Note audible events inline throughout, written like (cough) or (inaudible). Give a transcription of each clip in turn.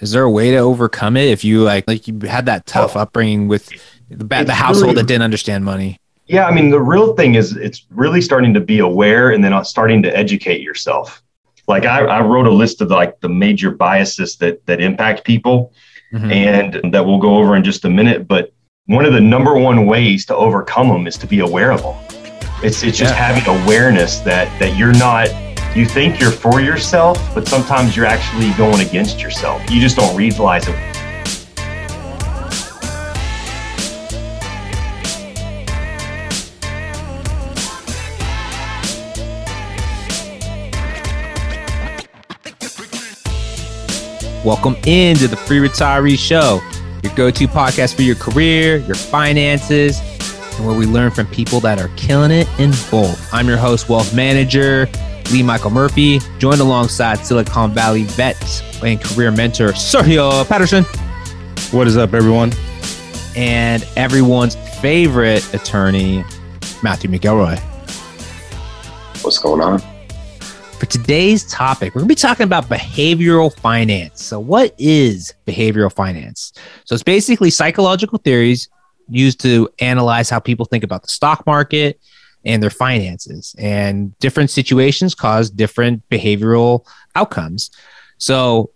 Is there a way to overcome it if you like like you had that tough Oh. upbringing with the, the household really- that didn't understand money? Yeah, I mean, the real thing is it's really starting to be aware and then starting to educate yourself. Like I, I wrote a list of like the major biases that that impact people, Mhm. and that we'll go over in just a minute. But one of the number one ways to overcome them is to be aware of them. It's it's just Yeah. having awareness that that you're not. You think you're for yourself, but sometimes you're actually going against yourself. You just don't realize it. Welcome into the Free Retiree Show, your go to podcast for your career, your finances, and where we learn from people that are killing it in both. I'm your host, Wealth Manager Lee Michael Murphy, joined alongside Silicon Valley vet and career mentor Sergio Patterson, What is up, everyone? and everyone's favorite attorney, Matthew McElroy. What's going on? For today's topic, we're going to be talking about behavioral finance. So, what is behavioral finance? So, it's basically psychological theories used to analyze how people think about the stock market and their finances. And different situations cause different behavioral outcomes. So,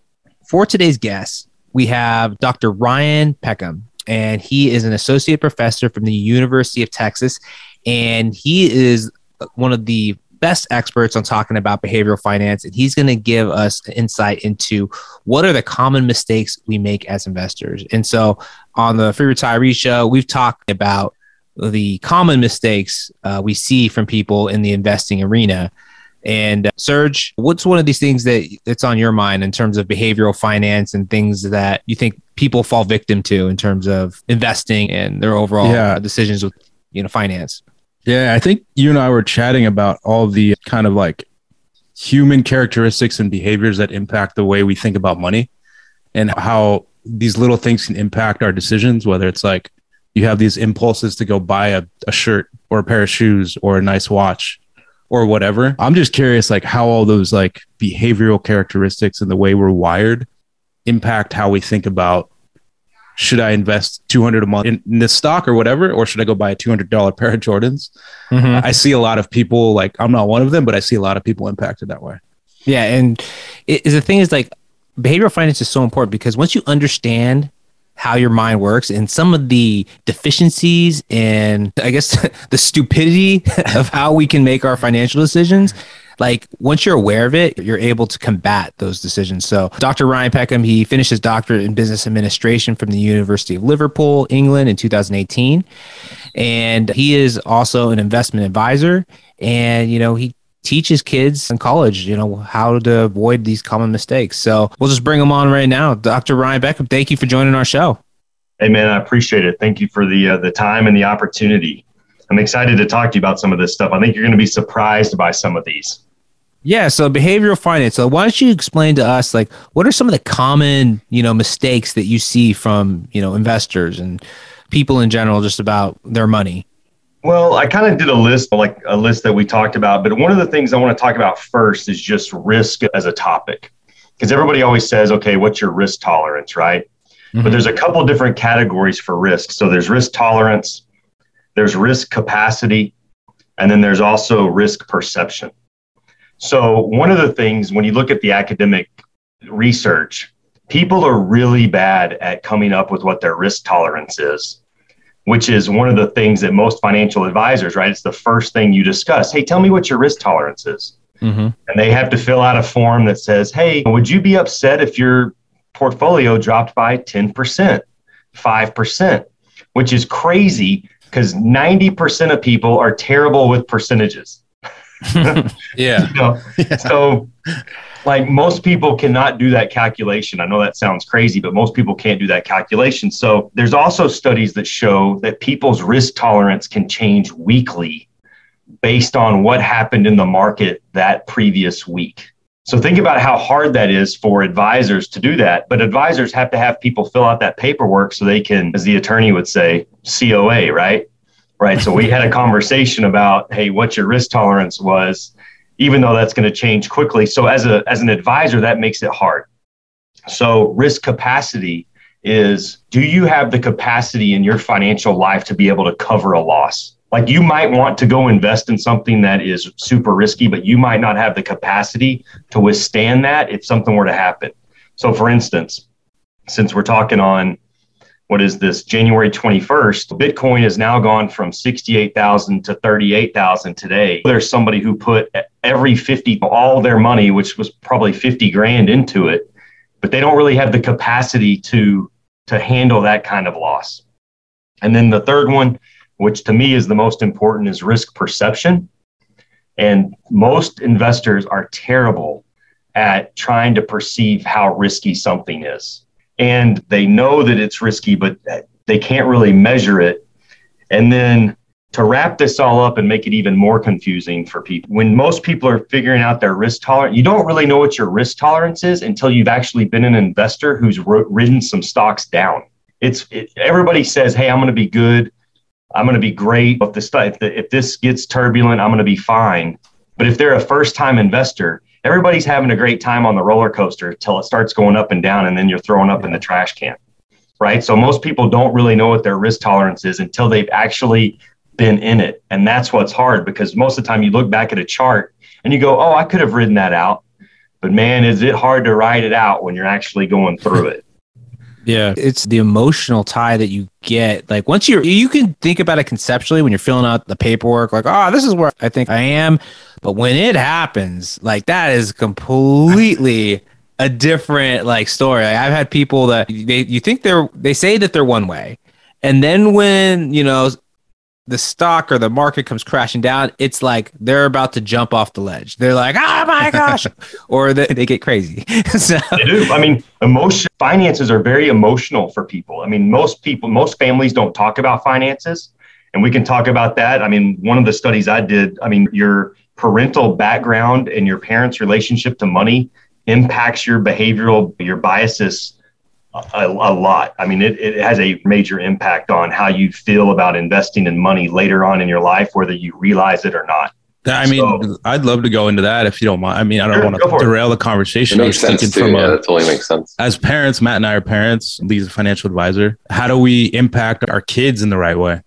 for today's guest, we have Dr. Ryan Peckham, and he is an associate professor from the University of Texas. And he is one of the best experts on talking about behavioral finance, and he's going to give us insight into what are the common mistakes we make as investors. And so, on the Free Retiree Show, we've talked about the common mistakes uh, we see from people in the investing arena. And uh, Serge, what's one of these things that that's on your mind in terms of behavioral finance and things that you think people fall victim to in terms of investing and their overall Yeah. decisions with you know finance? Yeah, I think you and I were chatting about all the kind of like human characteristics and behaviors that impact the way we think about money and how these little things can impact our decisions, whether it's like you have these impulses to go buy a, a shirt or a pair of shoes or a nice watch or whatever. I'm just curious like how all those like behavioral characteristics and the way we're wired impact how we think about should I invest 200 a month in, in this stock or whatever, or should I go buy a $200 (laughs) pair of Jordans? Mm-hmm. I see a lot of people like I'm not one of them, but I see a lot of people impacted that way. Yeah, and it, the thing is, like, behavioral finance is so important because once you understand how your mind works and some of the deficiencies and I guess (laughs) the stupidity (laughs) of how we can make our financial decisions, like once you're aware of it, you're able to combat those decisions. So, Dr. Ryan Peckham, he finished his doctorate in business administration from the University of Liverpool, England, in 2018, and he is also an investment advisor. And you know, he teaches kids in college, you know, how to avoid these common mistakes. So we'll just bring them on right now. Dr. Ryan Peckham, thank you for joining our show. Hey man, I appreciate it. Thank you for the uh, the time and the opportunity. I'm excited to talk to you about some of this stuff. I think you're going to be surprised by some of these. Yeah, so behavioral finance. So why don't you explain to us like what are some of the common, you know, mistakes that you see from, you know, investors and people in general just about their money? Well, I kind of did a list, like a list that we talked about, but one of the things I want to talk about first is just risk as a topic. Because everybody always says, okay, what's your risk tolerance, right? But mm-hmm. there's a couple different categories for risk. So there's risk tolerance, there's risk capacity, and then there's also risk perception. So one of the things when you look at the academic research, people are really bad at coming up with what their risk tolerance is, which is one of the things that most financial advisors, right? It's the first thing you discuss. Hey, tell me what your risk tolerance is. Mm-hmm. And they have to fill out a form that says, hey, would you be upset if your portfolio dropped by 10%, 5%, which is crazy because 90% of people are terrible with percentages. (laughs) yeah. (laughs) You know? So, like most people cannot do that calculation. I know that sounds crazy, but most people can't do that calculation. So, there's also studies that show that people's risk tolerance can change weekly based on what happened in the market that previous week. So, think about how hard that is for advisors to do that. But advisors have to have people fill out that paperwork so they can, as the attorney would say, COA, right? Right. So, we had a conversation about, hey, what your risk tolerance was even though that's going to change quickly. So as a as an advisor, that makes it hard. So, risk capacity is do you have the capacity in your financial life to be able to cover a loss? Like you might want to go invest in something that is super risky, but you might not have the capacity to withstand that if something were to happen. So, for instance, since we're talking on what is this January 21st, Bitcoin has now gone from 68,000 to 38,000 today. There's somebody who put every 50, all their money, which was probably 50 grand into it, but they don't really have the capacity to, to handle that kind of loss. And then the third one, which to me is the most important, is risk perception. And most investors are terrible at trying to perceive how risky something is. And they know that it's risky, but they can't really measure it. And then to wrap this all up and make it even more confusing for people, when most people are figuring out their risk tolerance, you don't really know what your risk tolerance is until you've actually been an investor who's ridden some stocks down. It's it, everybody says, "Hey, I'm going to be good. I'm going to be great. If this if, the, if this gets turbulent, I'm going to be fine." But if they're a first time investor, everybody's having a great time on the roller coaster until it starts going up and down and then you're throwing up in the trash can right? So most people don't really know what their risk tolerance is until they've actually been in it. And that's what's hard because most of the time you look back at a chart and you go oh i could have ridden that out. But man is it hard to ride it out when you're actually going through it yeah. It's the emotional tie that you get. Like once you're, you can think about it conceptually when you're filling out the paperwork, like, oh, this is where I think I am. But when it happens, like that is completely a different like story. Like, I've had people that they, you think they're, they say that they're one way. And then when, you know, the stock or the market comes crashing down, it's like they're about to jump off the ledge. They're like, "Oh my (laughs) gosh!" or they, they get crazy. (laughs) so, they do. I mean, emotion finances are very emotional for people. I mean, most people, most families don't talk about finances, and we can talk about that. I mean, one of the studies I did. I mean, your parental background and your parents' relationship to money impacts your behavioral, your biases a, a, lot. I mean, it, it has a major impact on how you feel about investing in money later on in your life, whether you realize it or not. I mean, so, I'd love to go into that if you don't mind. I mean, I don't sure, want to derail the conversation. It makes sense too. From yeah, a, that totally makes sense. As parents, Matt and I are parents. Lee's a financial advisor. How do we impact our kids in the right way?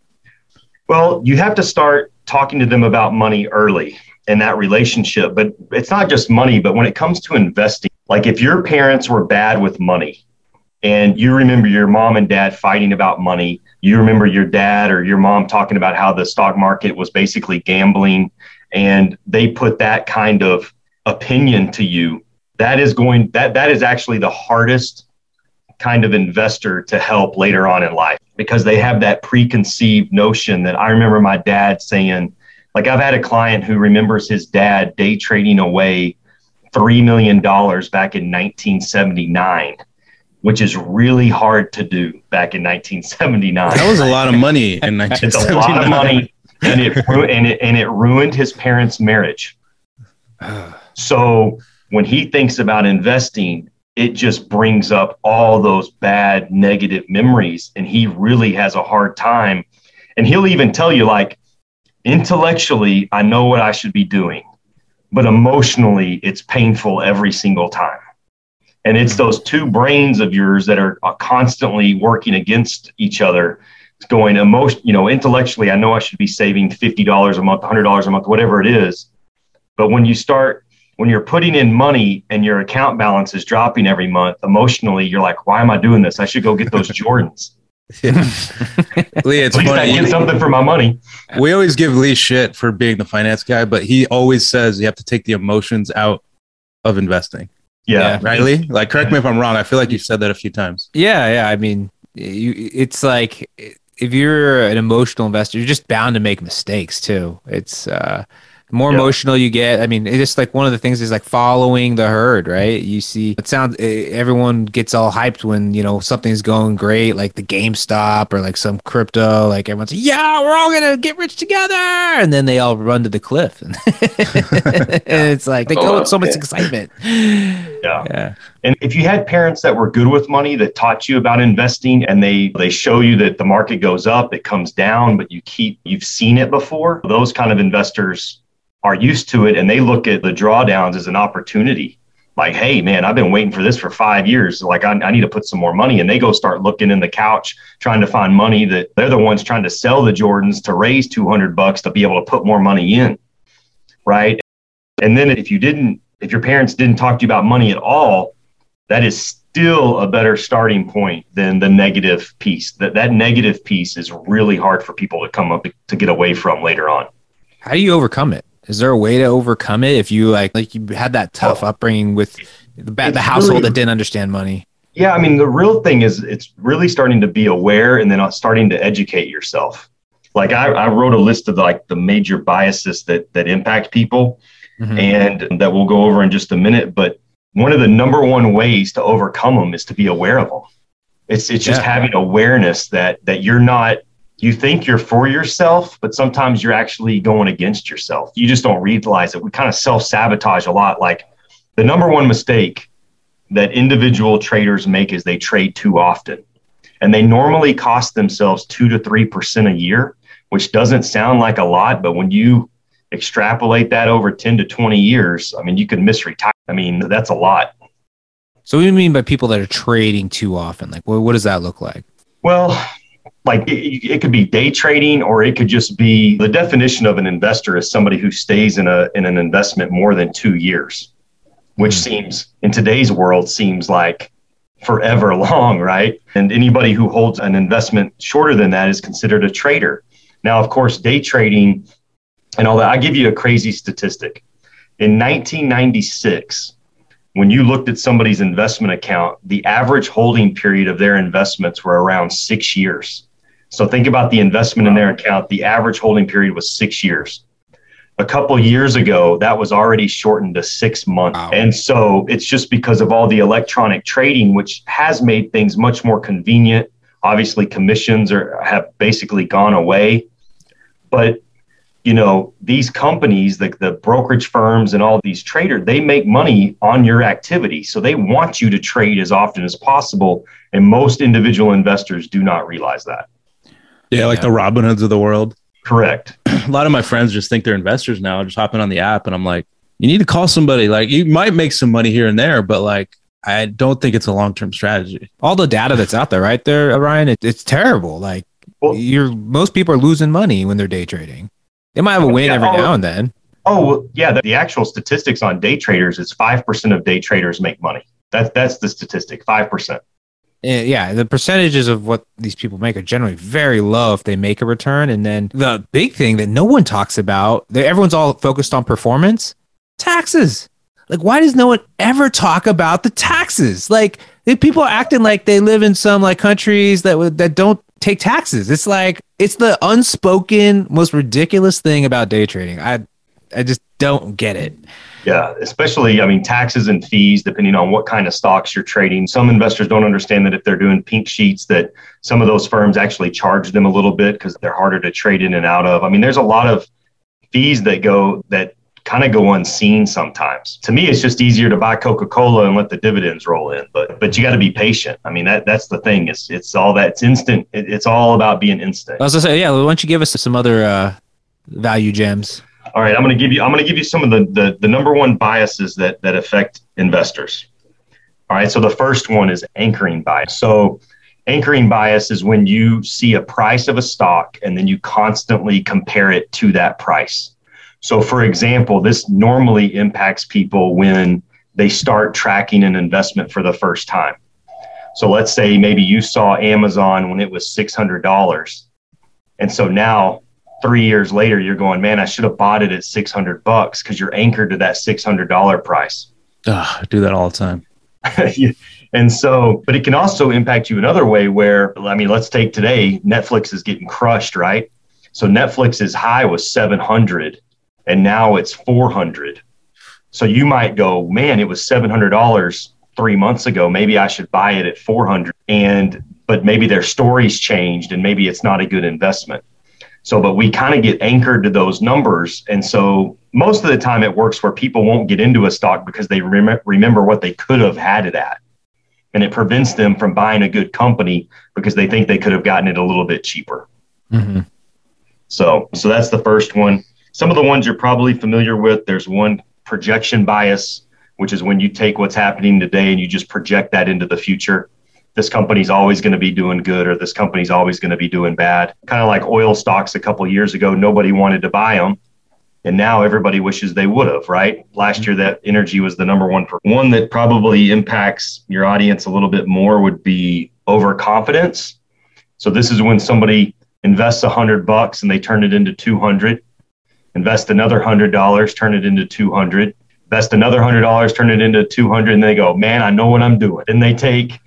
Well, you have to start talking to them about money early in that relationship. But it's not just money, but when it comes to investing, like if your parents were bad with money, and you remember your mom and dad fighting about money. You remember your dad or your mom talking about how the stock market was basically gambling, and they put that kind of opinion to you. That is going that that is actually the hardest kind of investor to help later on in life because they have that preconceived notion that I remember my dad saying, like I've had a client who remembers his dad day trading away $3 million back in 1979 which is really hard to do back in 1979. That was a lot of money in (laughs) 1979. It's a lot of money, and it, and it and it ruined his parents' marriage. (sighs) So when he thinks about investing, it just brings up all those bad negative memories, and he really has a hard time. And he'll even tell you, like, intellectually, I know what I should be doing, but emotionally, it's painful every single time and it's those two brains of yours that are uh, constantly working against each other it's going emotion you know intellectually i know i should be saving $50 a month $100 a month whatever it is but when you start when you're putting in money and your account balance is dropping every month emotionally you're like why am i doing this i should go get those jordans (laughs) Lee, it's funny. I get something for my money. We always give Lee shit for being the finance guy, but he always says you have to take the emotions out of investing. Yeah. yeah. Riley, like, correct me if I'm wrong. I feel like you've said that a few times. Yeah. Yeah. I mean, you, it's like if you're an emotional investor, you're just bound to make mistakes too. It's, uh, the more emotional you get i mean it's just like one of the things is like following the herd right? You see it sounds eh, everyone gets all hyped when you know something's going great like the gamestop or like some crypto like everyone's like, yeah we're all gonna get rich together! And then they all run to the cliff. (laughs) And, (laughs) it's like they go with so much yeah. excitement. Yeah. Yeah and if you had parents that were good with money that taught you about investing and they they show you that the market goes up it comes down but you keep you've seen it before those kind of investors are used to it and they look at the drawdowns as an opportunity like, hey, man, I've been waiting for this for five years. Like, I, I, need to put some more money. And they go start looking in the couch, trying to find money that they're the ones trying to sell the Jordans to raise 200 bucks to be able to put more money in. Right. And then if you didn't, if your parents didn't talk to you about money at all, that is still a better starting point than the negative piece. That that negative piece is really hard for people to come up to get away from later on. How do you overcome it? Is there a way to overcome it if you like like you had that tough oh, upbringing with the, the household really, that didn't understand money? Yeah, I mean the real thing is it's really starting to be aware and then starting to educate yourself. Like I, I wrote a list of like the major biases that that impact people, mm-hmm. and that we'll go over in just a minute. But one of the number one ways to overcome them is to be aware of them. It's it's just yeah. having awareness that that you're not you think you're for yourself, but sometimes you're actually going against yourself. You just don't realize it. We kind of self sabotage a lot. Like the number one mistake that individual traders make is they trade too often. And they normally cost themselves two to 3% a year, which doesn't sound like a lot, but when you extrapolate that over 10 to 20 years, I mean, you could miss retire. I mean, that's a lot. So, what do you mean by people that are trading too often? Like, what, what does that look like? Well, like it, it, could be day trading or it could just be the definition of an investor is somebody who stays in a in an investment more than two years which mm seems in today's world seems like forever (laughs) long right and anybody who holds an investment shorter than that is considered a trader now of course day trading and all that i give you a crazy statistic in 1996 when you looked at somebody's investment account, the average holding period of their investments were around six years. So think about the investment wow. in their account. The average holding period was six years. A couple years ago, that was already shortened to six months. Wow. And so it's just because of all the electronic trading, which has made things much more convenient. Obviously, commissions are have basically gone away. But you know, these companies, the, the brokerage firms and all these traders, they make money on your activity. So they want you to trade as often as possible. And most individual investors do not realize that. Yeah, like yeah. the Robinhoods of the world. Correct. (clears throat) A lot of my friends just think they're investors now, just hopping on the app. And I'm like, you need to call somebody. Like, you might make some money here and there, but like, I don't think it's a long term strategy. All the data that's out there, right there, Ryan, it, it's terrible. Like, well, you're most people are losing money when they're day trading. They might have a win yeah, every oh, now and then. Oh, yeah. The, the actual statistics on day traders is 5% of day traders make money. That's, that's the statistic 5%. Eh, yeah, the percentages of what these people make are generally very low if they make a return. And then the big thing that no one talks about, everyone's all focused on performance, taxes. Like, why does no one ever talk about the taxes? Like, people are acting like they live in some like countries that that don't take taxes. It's like it's the unspoken most ridiculous thing about day trading. I I just don't get it. Yeah, especially, I mean, taxes and fees, depending on what kind of stocks you're trading. Some investors don't understand that if they're doing pink sheets, that some of those firms actually charge them a little bit because they're harder to trade in and out of. I mean, there's a lot of fees that go that kind of go unseen sometimes. To me, it's just easier to buy Coca-Cola and let the dividends roll in. But but you got to be patient. I mean, that that's the thing. It's it's all that it's instant. It, it's all about being instant. I was gonna say, yeah. Why don't you give us some other uh, value gems? All right, I'm going to give you. I'm to give you some of the, the the number one biases that that affect investors. All right, so the first one is anchoring bias. So anchoring bias is when you see a price of a stock and then you constantly compare it to that price. So, for example, this normally impacts people when they start tracking an investment for the first time. So, let's say maybe you saw Amazon when it was $600. And so now, three years later, you're going, man, I should have bought it at 600 bucks because you're anchored to that $600 price. Ugh, I do that all the time. (laughs) and so, but it can also impact you another way where, I mean, let's take today, Netflix is getting crushed, right? So Netflix's high was 700 and now it's 400 so you might go man it was $700 three months ago. Maybe i should buy it at 400 and but maybe their stories changed and maybe it's not a good investment. So but we kind of get anchored to those numbers. And so most of the time it works where people won't get into a stock because they rem- remember what they could have had it at. And it prevents them from buying a good company because they think they could have gotten it a little bit cheaper. Mm-hmm. so so that's the first one some of the ones you're probably familiar with, there's one projection bias. which is when you take what's happening today and you just project that into the future. This company's always going to be doing good, or this company's always going to be doing bad. Kind of like oil stocks a couple years ago, nobody wanted to buy them. And now everybody wishes they would have, right? Last year, that energy was the number one. One that probably impacts your audience a little bit more would be overconfidence. So this is when somebody invests hundred bucks and they turn it into 200, invest another hundred dollars, turn it into 200, invest another hundred dollars, turn it into 200, and they go, man, I know what I'm doing. And they take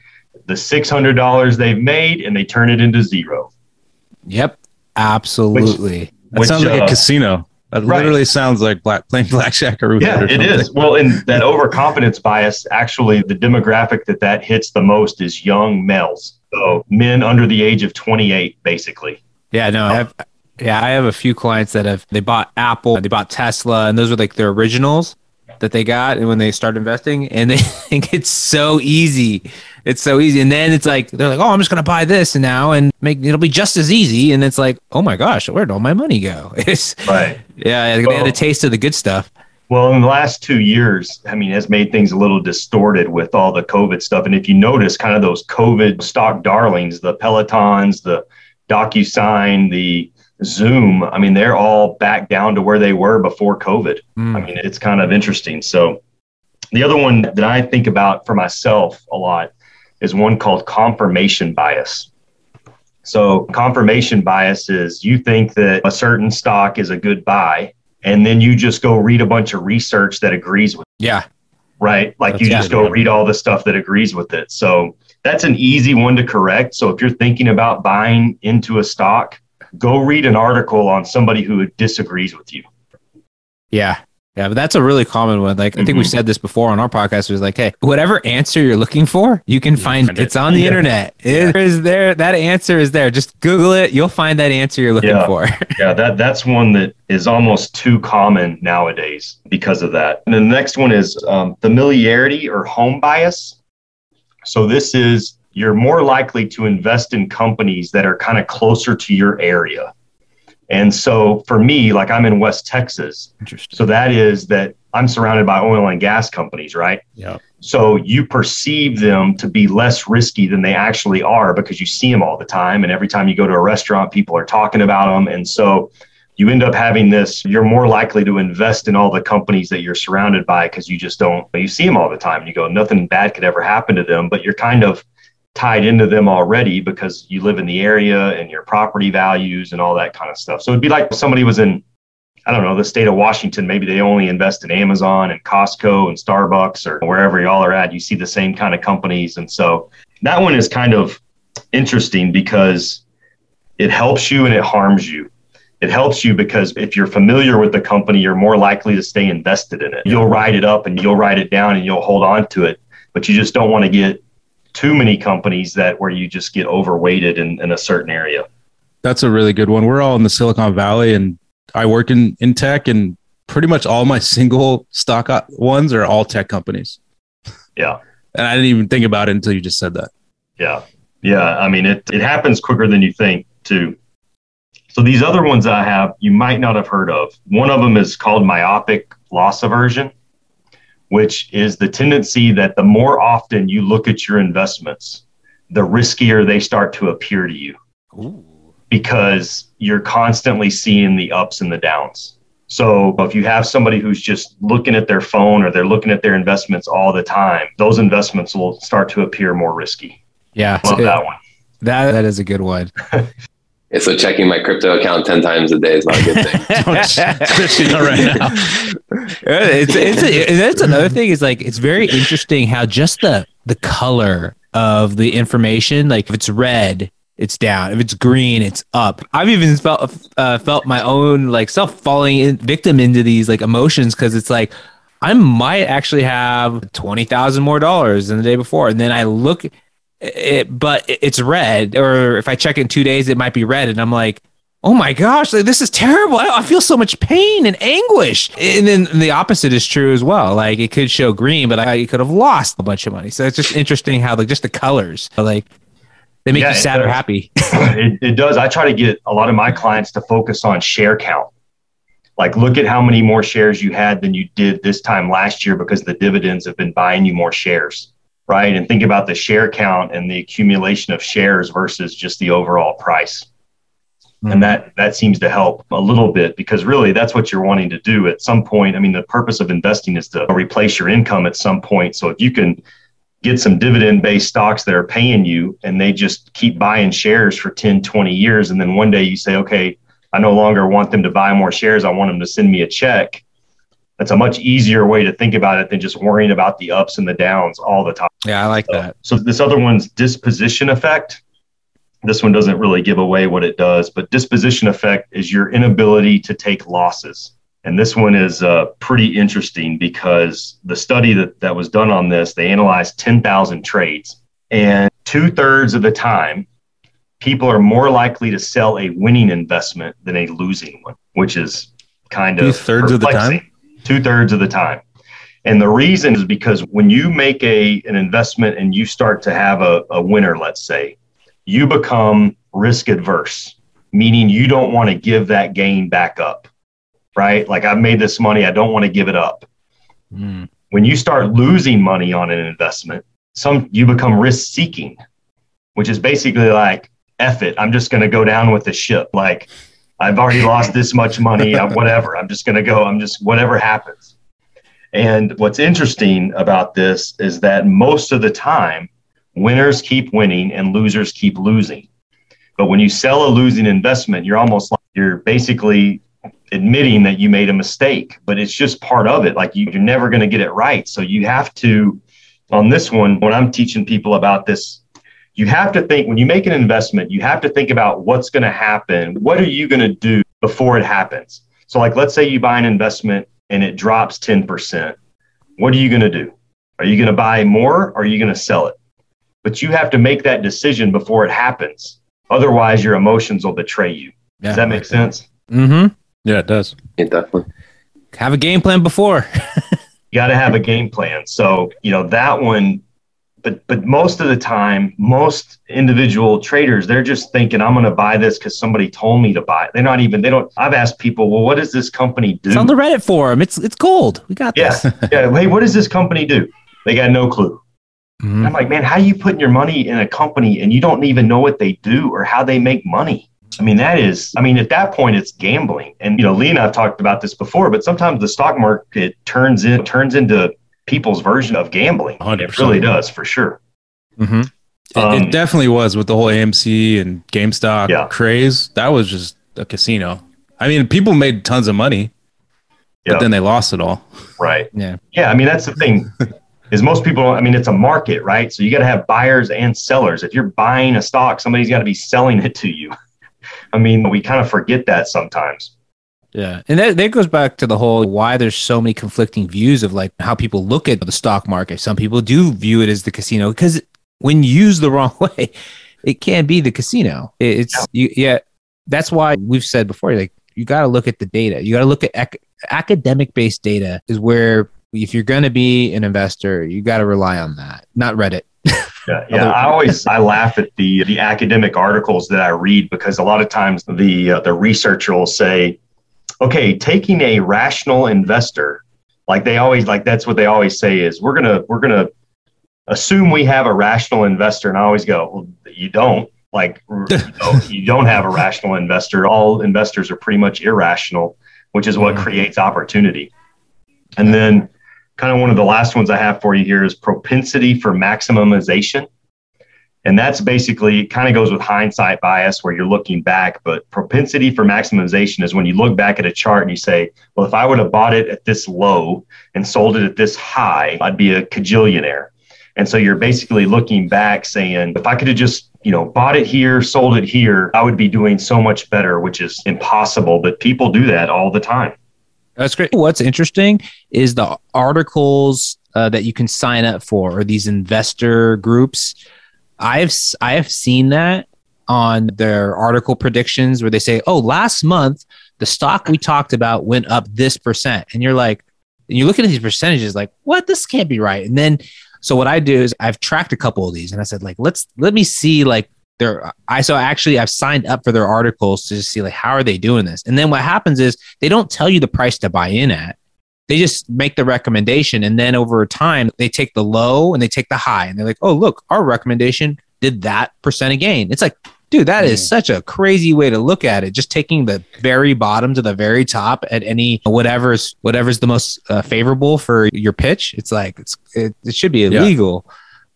the $600 they've made and they turn it into zero. Yep, absolutely. Which, that which, sounds like uh, a casino. That right. literally sounds like black playing blackjack or yeah, it is. Well, in that overconfidence bias, actually, the demographic that that hits the most is young males. So men under the age of 28, basically. Yeah, no, I have, yeah, I have a few clients that have they bought Apple, they bought Tesla, and those were like their originals that they got and when they start investing and they think it's so easy. It's so easy. And then it's like they're like oh i'm just going to buy this now and make it'll be just as easy. And it's like oh my gosh where'd all my money go? (laughs) It's right. yeah they had a taste of the good stuff. Well in the last two years i mean has made things a little distorted with all the covid stuff. And if you notice kind of those covid stock darlings the pelotons the docusign the Zoom, I mean, they're all back down to where they were before COVID. Mm. I mean, it's kind of interesting. So, the other one that I think about for myself a lot is one called confirmation bias. So, confirmation bias is you think that a certain stock is a good buy, and then you just go read a bunch of research that agrees with it. Yeah. Right. Like That's you just go read all the stuff that agrees with it. So, that's an easy one to correct. So, if you're thinking about buying into a stock, go read an article on somebody who disagrees with you. Yeah. Yeah, but that's a really common one. Like I think mm-hmm. we said this before on our podcast. It was like, hey, whatever answer you're looking for, you can find it. It's on the (laughs) yeah. internet. It yeah. is there. That answer is there. Just Google it. You'll find that answer you're looking yeah. for. (laughs) yeah, that that's one that is almost too common nowadays because of that. And the next one is um, familiarity or home bias. So this is you're more likely to invest in companies that are kind of closer to your area. And so for me, like I'm in West Texas. So that is that I'm surrounded by oil and gas companies, right? Yeah. So you perceive them to be less risky than they actually are because you see them all the time. And every time you go to a restaurant, people are talking about them. And so you end up having this, you're more likely to invest in all the companies that you're surrounded by because you just don't, you see them all the time. And you go, nothing bad could ever happen to them, but you're kind of tied into them already because you live in the area and your property values and all that kind of stuff. So it'd be like somebody was in, I don't know, the state of Washington. Maybe they only invest in Amazon and Costco and Starbucks or wherever y'all are at. You see the same kind of companies. And so that one is kind of interesting because it helps you and it harms you. It helps you because if you're familiar with the company, you're more likely to stay invested in it. You'll write it up and you'll write it down and you'll hold on to it, but you just don't want to get too many companies that where you just get overweighted in, in a certain area. That's a really good one. We're all in the Silicon Valley and I work in, in tech and pretty much all my (laughs) single stock ones are all tech companies. Yeah. And I didn't even think about it until you just said that. Yeah. Yeah. I mean, it, it happens quicker than you think too. So these other ones I have, you might not have heard of. One of them is called myopic loss aversion which is the tendency that the more often you look at your investments, the riskier they start to appear to you Ooh. because you're constantly seeing the ups and the downs. So if you have somebody who's just looking at their phone or they're looking at their investments all the time, those investments will start to appear more risky. Yeah. Love that one. That that is a good one. (laughs) Yeah, so checking my crypto account 10 times a day is not a good thing. (laughs) Especially not right now. (laughs) it's, it's, a, that's another thing is like, it's very interesting how just the, the color of the information, like if it's red, it's down. If it's green, it's up. I've even felt uh, felt my own like self falling in, victim into these like emotions because it's like I might actually have twenty thousand more dollars than the day before, and then I look it, but it's red. Or if I check in two days, it might be red, and I'm like, oh my gosh, like, this is terrible. I, I, feel so much pain and anguish. And then the opposite is true as well. Like it could show green, but I could have lost a bunch of money. So it's just interesting how like just the colors, like they make yeah, you sad or happy. (laughs) it, it does. I try to get a lot of my clients to focus on share count. Like, look at how many more shares you had than you did this time last year because the dividends have been buying you more shares, right? And think about the share count and the accumulation of shares versus just the overall price. Mm-hmm. And that that seems to help a little bit because really that's what you're wanting to do at some point. I mean, the purpose of investing is to replace your income at some point. So if you can get some dividend based stocks that are paying you and they just keep buying shares for 10, 20 years. And then one day you say, okay, I no longer want them to buy more shares. I want them to send me a check. That's a much easier way to think about it than just worrying about the ups and the downs all the time. Yeah, I like so, that. So this other one's disposition effect. This one doesn't really give away what it does, but disposition effect is your inability to take losses. And this one is uh, pretty interesting because the study that, that was done on this, they analyzed 10,000 trades. And two thirds of the time, people are more likely to sell a winning investment than a losing one, which is kind of two thirds of the time. Two thirds of the time. And the reason is because when you make a an investment and you start to have a, a winner, let's say, you become risk adverse, meaning you don't want to give that gain back up. Right? Like I've made this money, I don't want to give it up. Mm. When you start losing money on an investment, some you become risk seeking, which is basically like F it. I'm just going to go down with the ship. Like, I've already lost this much money, uh, whatever. I'm just going to go. I'm just, whatever happens. And what's interesting about this is that most of the time, winners keep winning and losers keep losing. But when you sell a losing investment, you're almost like you're basically admitting that you made a mistake, but it's just part of it. Like you, you're never going to get it right. So you have to, on this one, when I'm teaching people about this you have to think when you make an investment, you have to think about what's going to happen. What are you going to do before it happens? So, like, let's say you buy an investment and it drops 10%. What are you going to do? Are you going to buy more or are you going to sell it? But you have to make that decision before it happens. Otherwise, your emotions will betray you. Yeah, does that make sense? Mm-hmm. Yeah, it does. It definitely. Have a game plan before. (laughs) you got to have a game plan. So, you know, that one but but most of the time most individual traders they're just thinking i'm going to buy this because somebody told me to buy it. They're not even they don't i've asked people well what does this company do? It's on the reddit forum. It's it's gold. We got yeah. (laughs) yeah. Hey what does this company do? They got no clue. Mm-hmm. i'm like man how are you putting your money in a company and you don't even know what they do or how they make money? I mean, that is, I mean, at that point, it's gambling. And, you know, Lee and I've talked about this before, but sometimes the stock market turns in, turns into people's version of gambling. 100%. It really does, for sure. Mm-hmm. Um, it, it, definitely was with the whole AMC and GameStop yeah. craze. That was just a casino. I mean, people made tons of money, but then they lost it all. Right. (laughs) Yeah. Yeah. I mean, that's the thing. is most people i mean it's a market right so you got to have buyers and sellers if you're buying a stock somebody's got to be selling it to you (laughs) i mean we kind of forget that sometimes yeah. And that, that goes back to the whole why there's so many conflicting views of like how people look at the stock market. Some people do view it as the casino because when used the (laughs) wrong way, it can be the casino. It's, yeah. You, yeah that's why we've said before, like, you got to look at the data. You got to look at ac- academic based data, is where if you're going to be an investor, you got to rely on that, not Reddit. (laughs) Yeah, yeah. I always I laugh at the the academic articles that I read because a lot of times the uh, the researcher will say, okay, taking a rational investor, like they always like that's what they always say is we're gonna we're gonna assume we have a rational investor, and I always go, well, you don't. Like (laughs) you, you don't have a rational investor. All investors are pretty much irrational, which is what mm-hmm. creates opportunity. And then, kind of one of the last ones I have for you here is propensity for maximization. And that's basically kind of goes with hindsight bias where you're looking back. But propensity for maximization is when you look back at a chart and you say, well, if I would have bought it at this low and sold it at this high, I'd be a cajillionaire. And so you're basically looking back saying, if I could have just, you know, bought it here, sold it here, I would be doing so much better, which is impossible. But people do that all the time. That's great. What's interesting is the articles uh, that you can sign up for, or these investor groups I've I have seen that on their article predictions where they say, "Oh, last month the stock we talked about went up this percent," and you're like, and you're looking at these percentages like, "What? This can't be right." And then, so what I do is I've tracked a couple of these, and I said, like, let's let me see like they're I so actually I've signed up for their articles to just see like how are they doing this. And then what happens is they don't tell you the price to buy in at. They just make the recommendation and then over time they take the low and they take the high and they're like, "Oh, look, our recommendation did that percent of gain." It's like, dude, that is Mm. such a crazy way to look at it. Just taking the very bottom to the very top at any whatever's whatever's the most uh, favorable for your pitch. It's like it's it, it should be Yeah. illegal,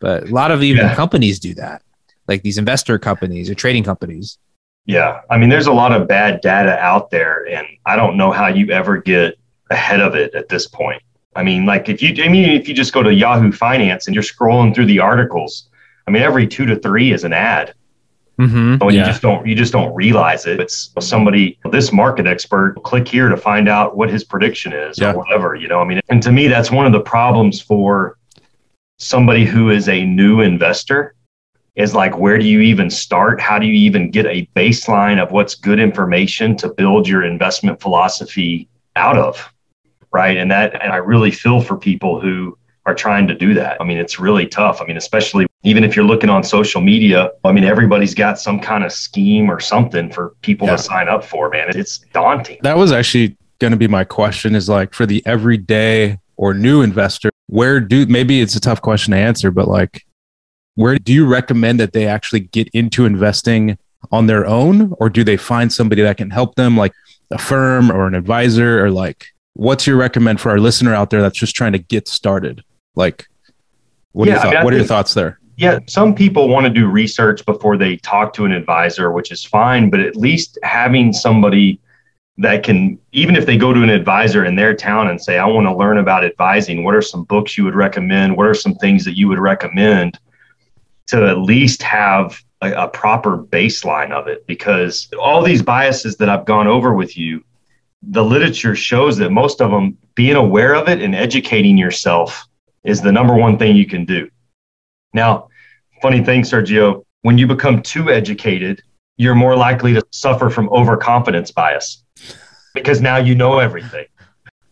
but a lot of even Yeah. companies do that, like these investor companies or trading companies. Yeah. I mean, there's a lot of bad data out there, and I don't know how you ever get ahead of it at this point. I mean, like if you, I mean, if you just go to Yahoo Finance and you're scrolling through the articles, I mean, every two to three is an ad. Mm-hmm. Oh, you just don't, you just don't realize it. It's somebody, this market expert, click here to find out what his prediction is Yeah. or whatever, you know, I mean, and to me, that's one of the problems for somebody who is a new investor is like, where do you even start? How do you even get a baseline of what's good information to build your investment philosophy out of? Right. And that, and I really feel for people who are trying to do that. I mean, it's really tough. I mean, especially even if you're looking on social media, I mean, everybody's got some kind of scheme or something for people Yeah. to sign up for, man. It's daunting. That was actually going to be my question is like for the everyday or new investor, where do maybe it's a tough question to answer, but like where do you recommend that they actually get into investing on their own or do they find somebody that can help them like a firm or an advisor or like what's your recommend for our listener out there that's just trying to get started? Like what Yeah, are your, I mean, what are your thoughts there? Yeah, some people want to do research before they talk to an advisor, which is fine, but at least having somebody that can, even if they go to an advisor in their town and say, I want to learn about advising, what are some books you would recommend? What are some things that you would recommend to at least have a, a proper baseline of it? Because all these biases that I've gone over with you, the literature shows that most of them, being aware of it and educating yourself is the number one thing you can do. Now, funny thing, Sergio, when you become too educated, you're more likely to suffer from overconfidence bias because now you know everything. (laughs)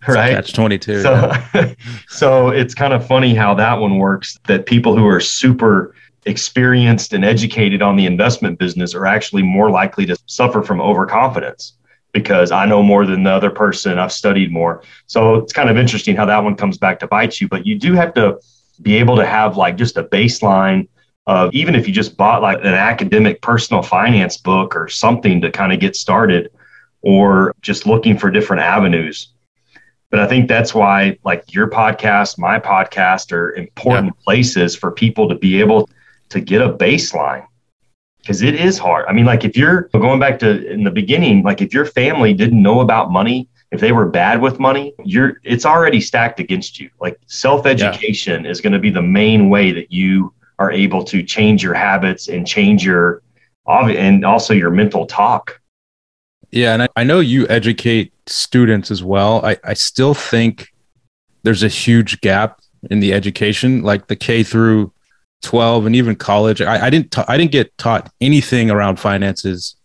Right. Catch 22. So, (laughs) so it's kind of funny how that one works that people who are super experienced and educated on the investment business are actually more likely to suffer from overconfidence because I know more than the other person, I've studied more. So it's kind of interesting how that one comes back to bite you, but you do have to be able to have like just a baseline of even if you just bought like an academic personal finance book or something to kind of get started or just looking for different avenues. But I think that's why like your podcast, my podcast are important places for people to be able to get a baseline because it is hard. I mean, like if you're going back to in the beginning, like if your family didn't know about money, if they were bad with money, you're it's already stacked against you. Like self-education is going to be the main way that you are able to change your habits and change your and also your mental talk. Yeah, and I, I know you educate students as well. I, I still think there's a huge gap in the education, like the K through 12 and even college. I, I didn't ta- I didn't get taught anything around finances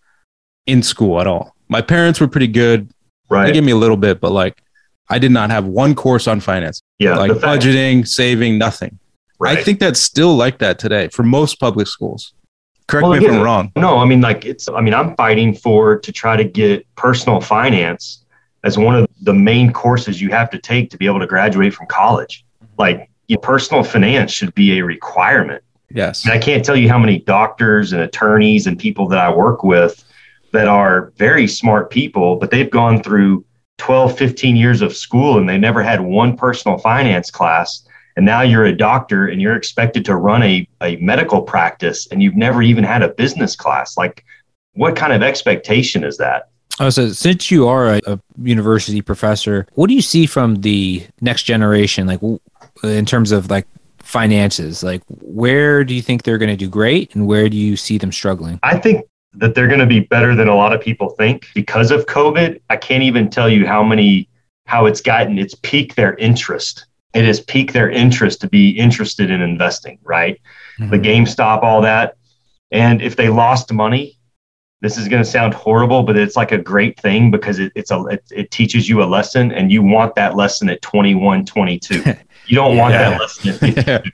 in school at all. My parents were pretty good. They gave me a little bit, but like I did not have one course on finance, Yeah. like budgeting, saving, nothing. right. I think that's still like that today for most public schools. Correct Well, me if I'm wrong. No, I mean, like it's, I mean, I'm fighting for to try to get personal finance as one of the main courses you have to take to be able to graduate from college. Like, you personal finance should be a requirement. Yes. And I can't tell you how many doctors and attorneys and people that I work with that are very smart people, but they've gone through 12, 15 years of school and they never had one personal finance class. And now you're a doctor and you're expected to run a, a medical practice and you've never even had a business class. Like, what kind of expectation is that? Oh, so since you are a, a university professor, what do you see from the next generation, like in terms of like finances? Like, where do you think they're going to do great, and where do you see them struggling? I think that they're going to be better than a lot of people think because of COVID. I can't even tell you how many, how it's gotten, it's piqued their interest. It has piqued their interest to be interested in investing, right? The mm-hmm. GameStop, all that. And if they lost money, this is going to sound horrible, but it's like a great thing because it, it's a, it, it teaches you a lesson and you want that lesson at 21, 22. (laughs) You don't want Yeah. that (laughs)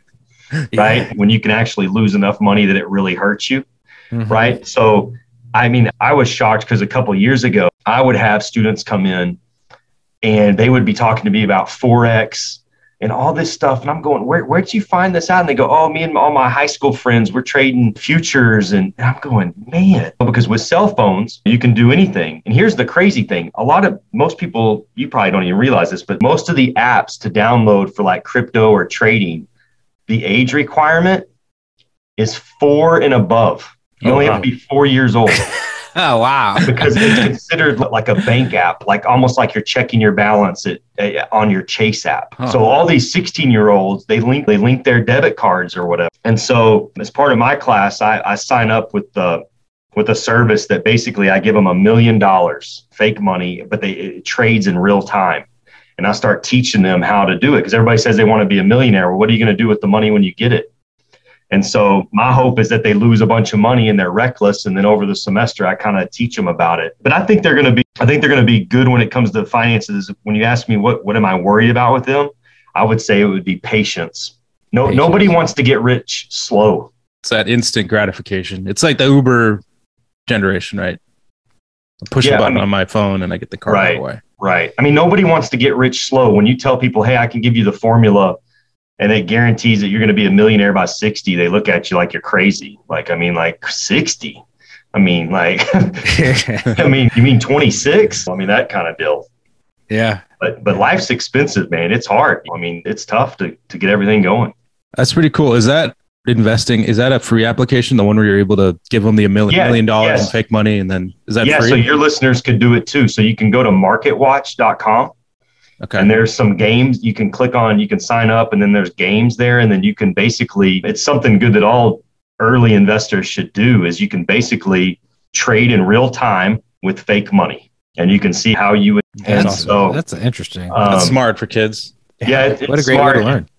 52 right? When you can actually lose enough money that it really hurts you. mm-hmm. right? So, I mean, I was shocked because a couple years ago, I would have students come in and they would be talking to me about Forex and all this stuff. And I'm going, where, where'd you find this out? And they go, oh, me and all my high school friends, we're trading futures. And I'm going, man, because with cell phones, you can do anything. And here's the crazy thing a lot of most people, you probably don't even realize this, but most of the apps to download for like crypto or trading, the age requirement is four and above. You oh, only wow. have to be four years old. (laughs) (laughs) oh wow! because it's considered like a bank app, like almost like you're checking your balance at, uh, on your Chase app. Huh. So all these 16 year olds, they link they link their debit cards or whatever. And so as part of my class, I, I sign up with the with a service that basically I give them a million dollars fake money, but they it trades in real time. And I start teaching them how to do it because everybody says they want to be a millionaire. Well, what are you going to do with the money when you get it? And so my hope is that they lose a bunch of money and they're reckless. And then over the semester, I kind of teach them about it. But I think they're going to be, I think they're going to be good when it comes to finances. When you ask me what, what am I worried about with them? I would say it would be patience. No, patience. nobody wants to get rich slow. It's that instant gratification. It's like the Uber generation, right? I push yeah, a button I mean, on my phone and I get the car right, away. Right. I mean, nobody wants to get rich slow. When you tell people, hey, I can give you the formula and it guarantees that you're going to be a millionaire by 60 they look at you like you're crazy. Like i mean like 60 i mean like (laughs) i mean you mean 26 i mean that kind of deal. Yeah. But but life's expensive man. It's hard. I mean it's tough to to get everything going. That's pretty cool. Is that investing is that a free application? The one where you're able to give them the million yeah, million dollars yes. in fake money and then is that yeah free? so your listeners could do it too. So you can go to marketwatch.com Okay. And there's some games you can click on, you can sign up, and then there's games there. And then you can basically, it's something good that all early investors should do is you can basically trade in real time with fake money. And you can see how you would. And awesome. so that's interesting. Um, that's smart for kids. Yeah. It, (laughs) what a great smart. way to learn.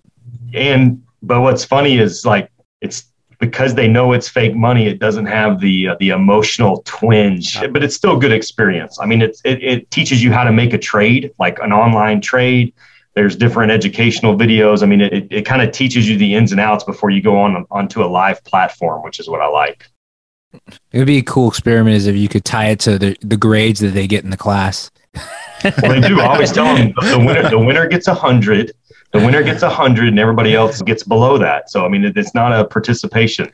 And, but what's funny is like, it's because they know it's fake money, it doesn't have the uh, the emotional twinge, but it's still a good experience. I mean, it, it teaches you how to make a trade, like an online trade. There's different educational videos. I mean, it, it kind of teaches you the ins and outs before you go on onto a live platform, which is what I like. It would be a cool experiment is if you could tie it to the, the grades that they get in the class. well, they do. I always tell them the winner, the winner gets a hundred the winner gets 100 and everybody else gets below that. So, I mean, it's not a participation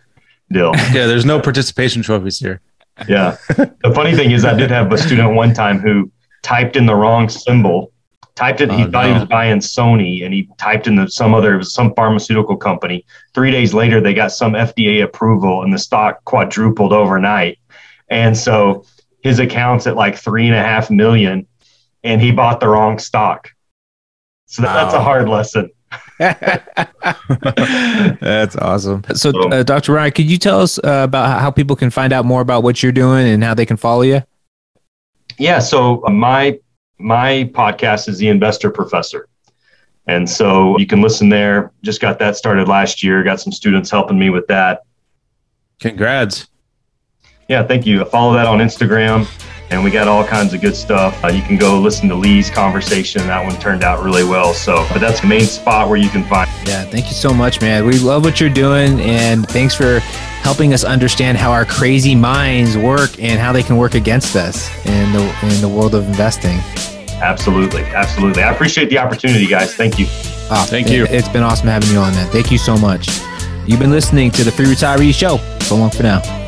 deal. (laughs) Yeah, there's no participation trophies here. Yeah. The funny thing is, I did have a student one time who typed in the wrong symbol. Typed it. Oh, he thought no. he was buying Sony, and he typed in the, some other some pharmaceutical company. Three days later, they got some FDA approval, and the stock quadrupled overnight. And so his account's at like three and a half million, and he bought the wrong stock. So wow. that's a hard lesson. (laughs) that's awesome. So, uh, Dr. Ryan, could you tell us uh, about how people can find out more about what you're doing and how they can follow you? Yeah. So uh, my my podcast is the Investor Professor, and so you can listen there. Just got that started last year. Got some students helping me with that. Congrats. Yeah, thank you. follow that on Instagram and we got all kinds of good stuff. Uh, you can go listen to Lee's conversation. That one turned out really well. So, but that's the main spot where you can find. Yeah, thank you so much, man. We love what you're doing, and thanks for helping us understand how our crazy minds work and how they can work against us in the in the world of investing. Absolutely, absolutely. I appreciate the opportunity, guys. Thank you. Oh, thank you. It's been awesome having you on, man. Thank you so much. You've been listening to the Free Retiree Show. So long for now.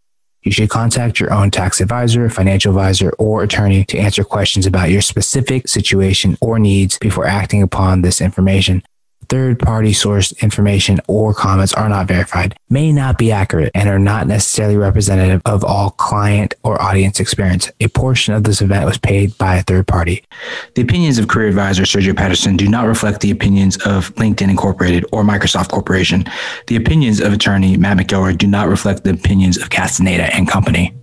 You should contact your own tax advisor, financial advisor, or attorney to answer questions about your specific situation or needs before acting upon this information third party sourced information or comments are not verified, may not be accurate, and are not necessarily representative of all client or audience experience. A portion of this event was paid by a third party. The opinions of career advisor Sergio Patterson do not reflect the opinions of LinkedIn Incorporated or Microsoft Corporation. The opinions of attorney Matt McElroy do not reflect the opinions of Castaneda and Company.